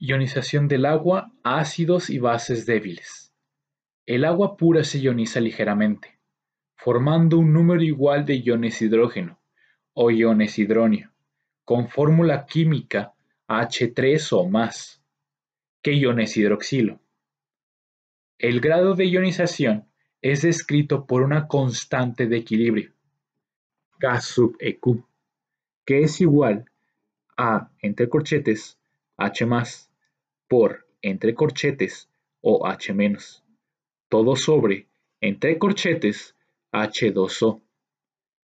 Ionización del agua ácidos y bases débiles. El agua pura se ioniza ligeramente, formando un número igual de iones hidrógeno o iones hidronio, con fórmula química H3 o más, que iones hidroxilo. El grado de ionización es descrito por una constante de equilibrio, K sub EQ, que es igual a, entre corchetes, H más por entre corchetes o H-, todo sobre entre corchetes H2O,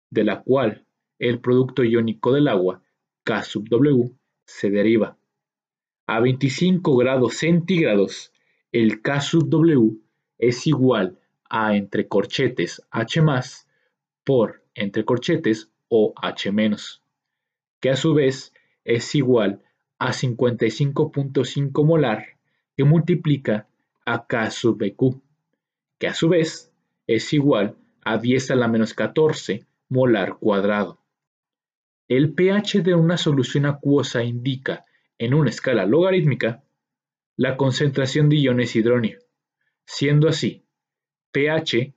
de la cual el producto iónico del agua, K sub W, se deriva. A 25 grados centígrados, el K sub W es igual a entre corchetes H por entre corchetes o H-, que a su vez es igual a 55.5 molar que multiplica a K sub EQ, que a su vez es igual a 10 a la menos 14 molar cuadrado. El pH de una solución acuosa indica, en una escala logarítmica, la concentración de iones hidróneo, siendo así, pH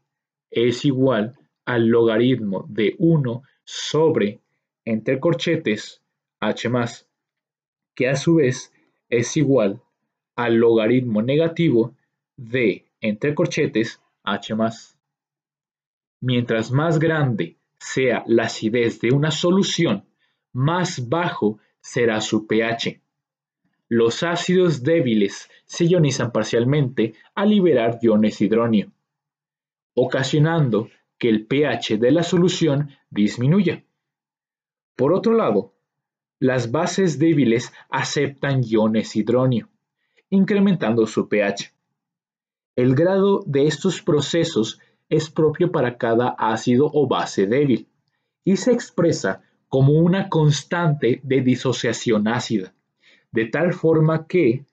es igual al logaritmo de 1 sobre entre corchetes H que a su vez es igual al logaritmo negativo de, entre corchetes, h Mientras más grande sea la acidez de una solución, más bajo será su pH. Los ácidos débiles se ionizan parcialmente al liberar iones hidróneo, ocasionando que el pH de la solución disminuya. Por otro lado, las bases débiles aceptan iones hidróneo, incrementando su pH. El grado de estos procesos es propio para cada ácido o base débil y se expresa como una constante de disociación ácida, de tal forma que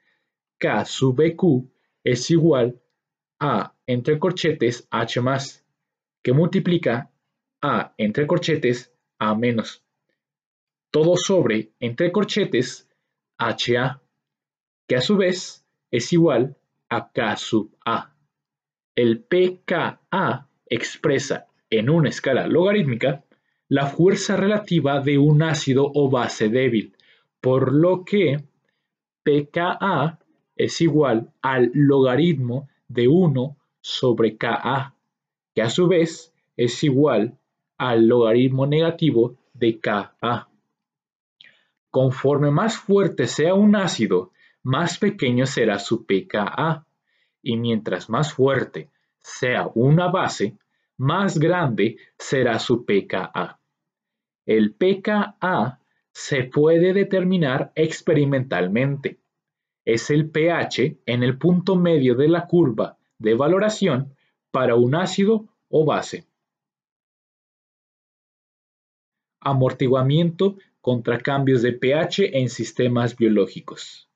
K sub EQ es igual a entre corchetes H que multiplica a entre corchetes A menos todo sobre, entre corchetes, HA, que a su vez es igual a K sub A. El pKa expresa en una escala logarítmica la fuerza relativa de un ácido o base débil, por lo que pKa es igual al logaritmo de 1 sobre Ka, que a su vez es igual al logaritmo negativo de Ka. Conforme más fuerte sea un ácido, más pequeño será su pKa, y mientras más fuerte sea una base, más grande será su pKa. El pKa se puede determinar experimentalmente. Es el pH en el punto medio de la curva de valoración para un ácido o base. Amortiguamiento contra cambios de pH en sistemas biológicos.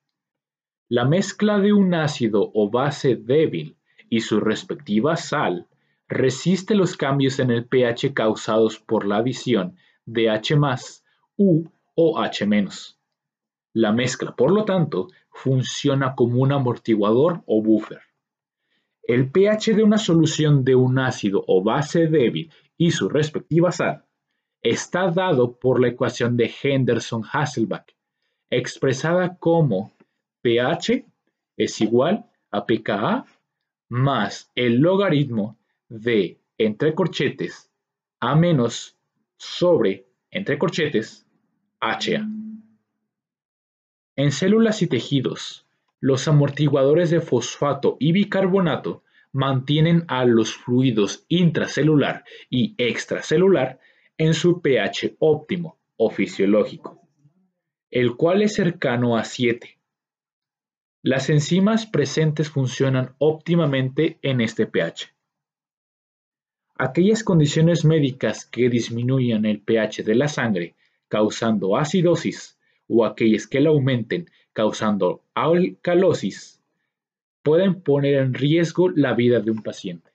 La mezcla de un ácido o base débil y su respectiva sal resiste los cambios en el pH causados por la adición de H U o H La mezcla, por lo tanto, funciona como un amortiguador o buffer. El pH de una solución de un ácido o base débil y su respectiva sal está dado por la ecuación de Henderson-Hasselbalch, expresada como pH es igual a pKa más el logaritmo de entre corchetes A menos sobre entre corchetes HA. En células y tejidos, los amortiguadores de fosfato y bicarbonato mantienen a los fluidos intracelular y extracelular en su pH óptimo o fisiológico, el cual es cercano a 7. Las enzimas presentes funcionan óptimamente en este pH. Aquellas condiciones médicas que disminuyan el pH de la sangre causando acidosis o aquellas que la aumenten causando alcalosis pueden poner en riesgo la vida de un paciente.